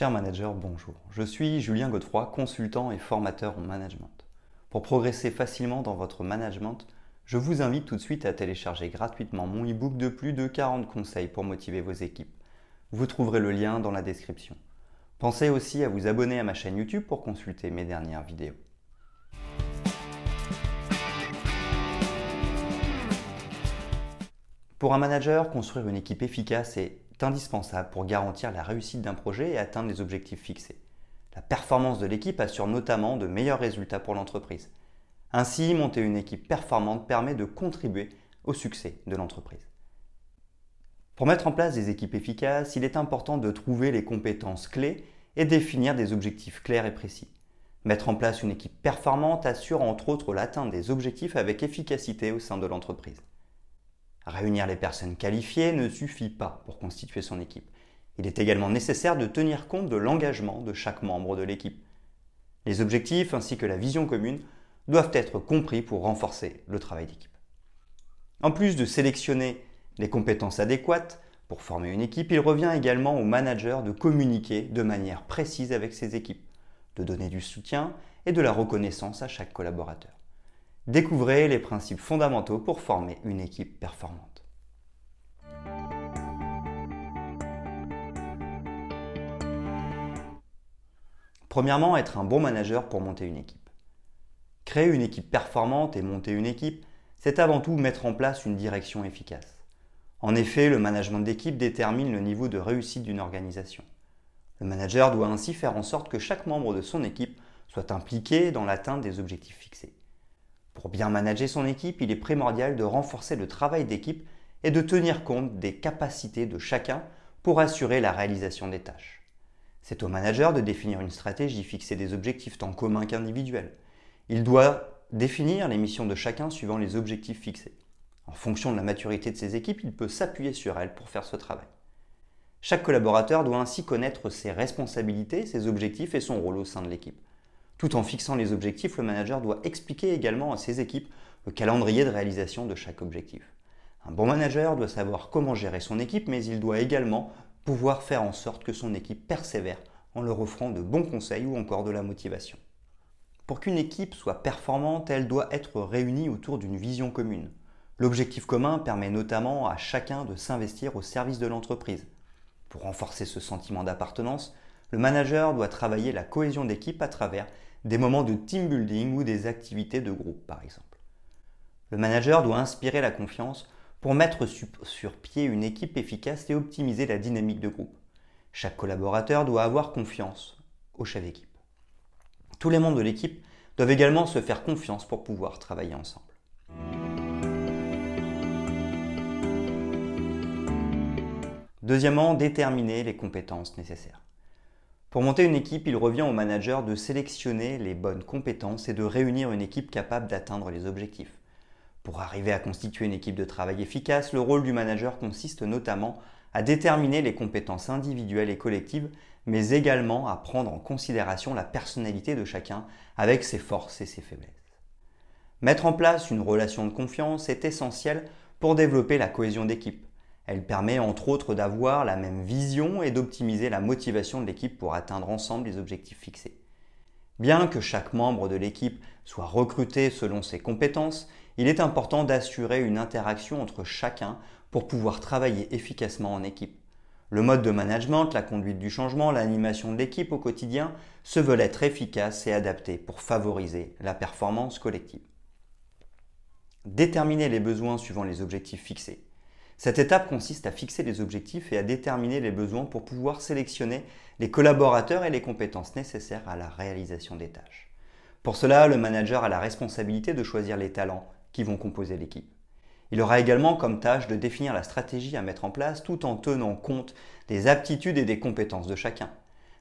Cher manager, bonjour. Je suis Julien Godefroy, consultant et formateur en management. Pour progresser facilement dans votre management, je vous invite tout de suite à télécharger gratuitement mon e-book de plus de 40 conseils pour motiver vos équipes. Vous trouverez le lien dans la description. Pensez aussi à vous abonner à ma chaîne YouTube pour consulter mes dernières vidéos. Pour un manager, construire une équipe efficace est indispensable pour garantir la réussite d'un projet et atteindre les objectifs fixés. La performance de l'équipe assure notamment de meilleurs résultats pour l'entreprise. Ainsi, monter une équipe performante permet de contribuer au succès de l'entreprise. Pour mettre en place des équipes efficaces, il est important de trouver les compétences clés et définir des objectifs clairs et précis. Mettre en place une équipe performante assure entre autres l'atteinte des objectifs avec efficacité au sein de l'entreprise. Réunir les personnes qualifiées ne suffit pas pour constituer son équipe. Il est également nécessaire de tenir compte de l'engagement de chaque membre de l'équipe. Les objectifs ainsi que la vision commune doivent être compris pour renforcer le travail d'équipe. En plus de sélectionner les compétences adéquates pour former une équipe, il revient également au manager de communiquer de manière précise avec ses équipes, de donner du soutien et de la reconnaissance à chaque collaborateur. Découvrez les principes fondamentaux pour former une équipe performante. Premièrement, être un bon manager pour monter une équipe. Créer une équipe performante et monter une équipe, c'est avant tout mettre en place une direction efficace. En effet, le management d'équipe détermine le niveau de réussite d'une organisation. Le manager doit ainsi faire en sorte que chaque membre de son équipe soit impliqué dans l'atteinte des objectifs fixés. Pour bien manager son équipe, il est primordial de renforcer le travail d'équipe et de tenir compte des capacités de chacun pour assurer la réalisation des tâches. C'est au manager de définir une stratégie, fixer des objectifs tant communs qu'individuels. Il doit définir les missions de chacun suivant les objectifs fixés. En fonction de la maturité de ses équipes, il peut s'appuyer sur elles pour faire ce travail. Chaque collaborateur doit ainsi connaître ses responsabilités, ses objectifs et son rôle au sein de l'équipe. Tout en fixant les objectifs, le manager doit expliquer également à ses équipes le calendrier de réalisation de chaque objectif. Un bon manager doit savoir comment gérer son équipe, mais il doit également pouvoir faire en sorte que son équipe persévère en leur offrant de bons conseils ou encore de la motivation. Pour qu'une équipe soit performante, elle doit être réunie autour d'une vision commune. L'objectif commun permet notamment à chacun de s'investir au service de l'entreprise. Pour renforcer ce sentiment d'appartenance, le manager doit travailler la cohésion d'équipe à travers des moments de team building ou des activités de groupe par exemple. Le manager doit inspirer la confiance pour mettre sur pied une équipe efficace et optimiser la dynamique de groupe. Chaque collaborateur doit avoir confiance au chef d'équipe. Tous les membres de l'équipe doivent également se faire confiance pour pouvoir travailler ensemble. Deuxièmement, déterminer les compétences nécessaires. Pour monter une équipe, il revient au manager de sélectionner les bonnes compétences et de réunir une équipe capable d'atteindre les objectifs. Pour arriver à constituer une équipe de travail efficace, le rôle du manager consiste notamment à déterminer les compétences individuelles et collectives, mais également à prendre en considération la personnalité de chacun avec ses forces et ses faiblesses. Mettre en place une relation de confiance est essentiel pour développer la cohésion d'équipe. Elle permet entre autres d'avoir la même vision et d'optimiser la motivation de l'équipe pour atteindre ensemble les objectifs fixés. Bien que chaque membre de l'équipe soit recruté selon ses compétences, il est important d'assurer une interaction entre chacun pour pouvoir travailler efficacement en équipe. Le mode de management, la conduite du changement, l'animation de l'équipe au quotidien se veulent être efficaces et adaptés pour favoriser la performance collective. Déterminer les besoins suivant les objectifs fixés. Cette étape consiste à fixer les objectifs et à déterminer les besoins pour pouvoir sélectionner les collaborateurs et les compétences nécessaires à la réalisation des tâches. Pour cela, le manager a la responsabilité de choisir les talents qui vont composer l'équipe. Il aura également comme tâche de définir la stratégie à mettre en place tout en tenant compte des aptitudes et des compétences de chacun.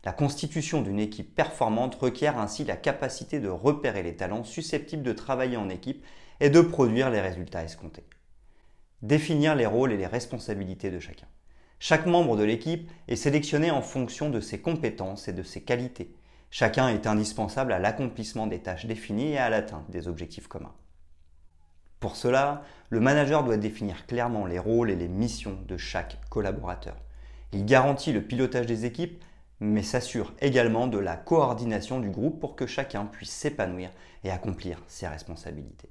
La constitution d'une équipe performante requiert ainsi la capacité de repérer les talents susceptibles de travailler en équipe et de produire les résultats escomptés. Définir les rôles et les responsabilités de chacun. Chaque membre de l'équipe est sélectionné en fonction de ses compétences et de ses qualités. Chacun est indispensable à l'accomplissement des tâches définies et à l'atteinte des objectifs communs. Pour cela, le manager doit définir clairement les rôles et les missions de chaque collaborateur. Il garantit le pilotage des équipes, mais s'assure également de la coordination du groupe pour que chacun puisse s'épanouir et accomplir ses responsabilités.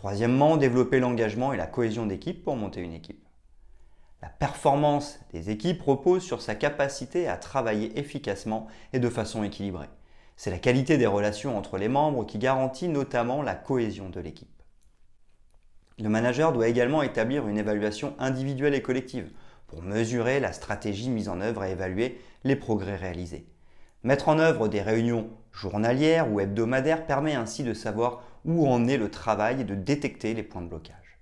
Troisièmement, développer l'engagement et la cohésion d'équipe pour monter une équipe. La performance des équipes repose sur sa capacité à travailler efficacement et de façon équilibrée. C'est la qualité des relations entre les membres qui garantit notamment la cohésion de l'équipe. Le manager doit également établir une évaluation individuelle et collective pour mesurer la stratégie mise en œuvre et évaluer les progrès réalisés. Mettre en œuvre des réunions journalières ou hebdomadaires permet ainsi de savoir où en est le travail de détecter les points de blocage.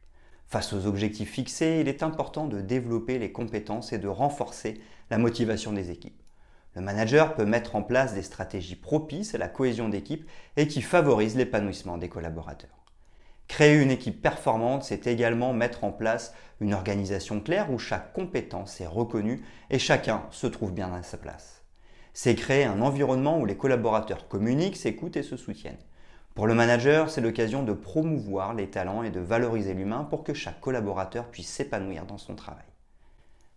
Face aux objectifs fixés, il est important de développer les compétences et de renforcer la motivation des équipes. Le manager peut mettre en place des stratégies propices à la cohésion d'équipe et qui favorisent l'épanouissement des collaborateurs. Créer une équipe performante, c'est également mettre en place une organisation claire où chaque compétence est reconnue et chacun se trouve bien à sa place. C'est créer un environnement où les collaborateurs communiquent, s'écoutent et se soutiennent. Pour le manager, c'est l'occasion de promouvoir les talents et de valoriser l'humain pour que chaque collaborateur puisse s'épanouir dans son travail.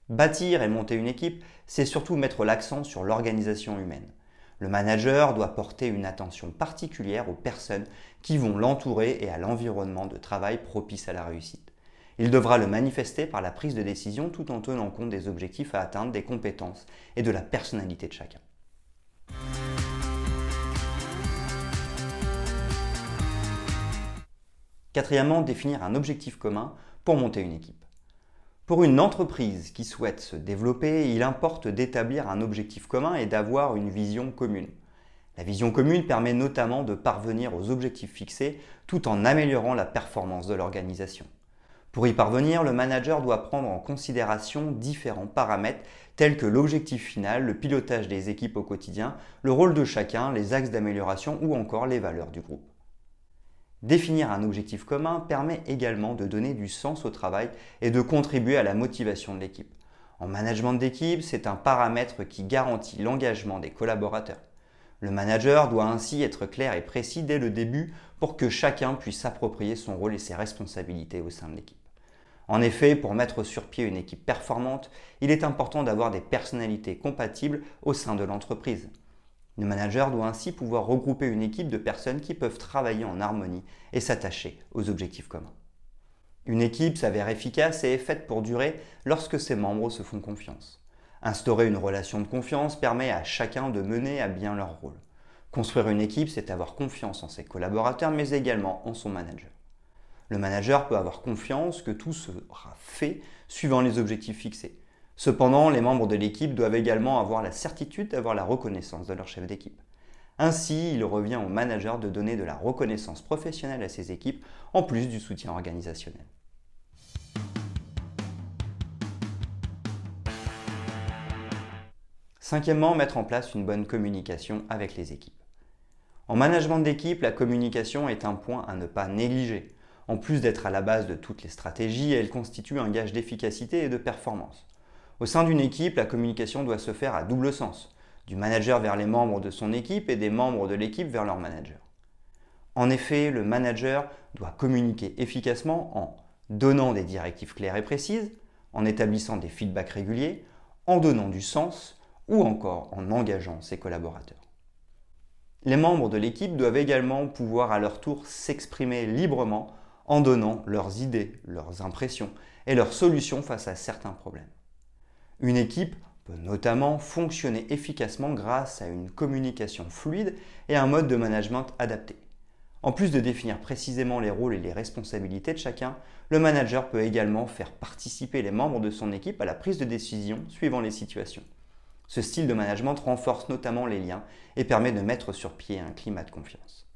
Bâtir et monter une équipe, c'est surtout mettre l'accent sur l'organisation humaine. Le manager doit porter une attention particulière aux personnes qui vont l'entourer et à l'environnement de travail propice à la réussite. Il devra le manifester par la prise de décision tout en tenant compte des objectifs à atteindre, des compétences et de la personnalité de chacun. Quatrièmement, définir un objectif commun pour monter une équipe. Pour une entreprise qui souhaite se développer, il importe d'établir un objectif commun et d'avoir une vision commune. La vision commune permet notamment de parvenir aux objectifs fixés tout en améliorant la performance de l'organisation. Pour y parvenir, le manager doit prendre en considération différents paramètres tels que l'objectif final, le pilotage des équipes au quotidien, le rôle de chacun, les axes d'amélioration ou encore les valeurs du groupe. Définir un objectif commun permet également de donner du sens au travail et de contribuer à la motivation de l'équipe. En management d'équipe, c'est un paramètre qui garantit l'engagement des collaborateurs. Le manager doit ainsi être clair et précis dès le début pour que chacun puisse s'approprier son rôle et ses responsabilités au sein de l'équipe. En effet, pour mettre sur pied une équipe performante, il est important d'avoir des personnalités compatibles au sein de l'entreprise. Le manager doit ainsi pouvoir regrouper une équipe de personnes qui peuvent travailler en harmonie et s'attacher aux objectifs communs. Une équipe s'avère efficace et est faite pour durer lorsque ses membres se font confiance. Instaurer une relation de confiance permet à chacun de mener à bien leur rôle. Construire une équipe, c'est avoir confiance en ses collaborateurs, mais également en son manager. Le manager peut avoir confiance que tout sera fait suivant les objectifs fixés. Cependant, les membres de l'équipe doivent également avoir la certitude d'avoir la reconnaissance de leur chef d'équipe. Ainsi, il revient au manager de donner de la reconnaissance professionnelle à ses équipes, en plus du soutien organisationnel. Cinquièmement, mettre en place une bonne communication avec les équipes. En management d'équipe, la communication est un point à ne pas négliger. En plus d'être à la base de toutes les stratégies, elle constitue un gage d'efficacité et de performance. Au sein d'une équipe, la communication doit se faire à double sens, du manager vers les membres de son équipe et des membres de l'équipe vers leur manager. En effet, le manager doit communiquer efficacement en donnant des directives claires et précises, en établissant des feedbacks réguliers, en donnant du sens ou encore en engageant ses collaborateurs. Les membres de l'équipe doivent également pouvoir à leur tour s'exprimer librement en donnant leurs idées, leurs impressions et leurs solutions face à certains problèmes. Une équipe peut notamment fonctionner efficacement grâce à une communication fluide et un mode de management adapté. En plus de définir précisément les rôles et les responsabilités de chacun, le manager peut également faire participer les membres de son équipe à la prise de décision suivant les situations. Ce style de management renforce notamment les liens et permet de mettre sur pied un climat de confiance.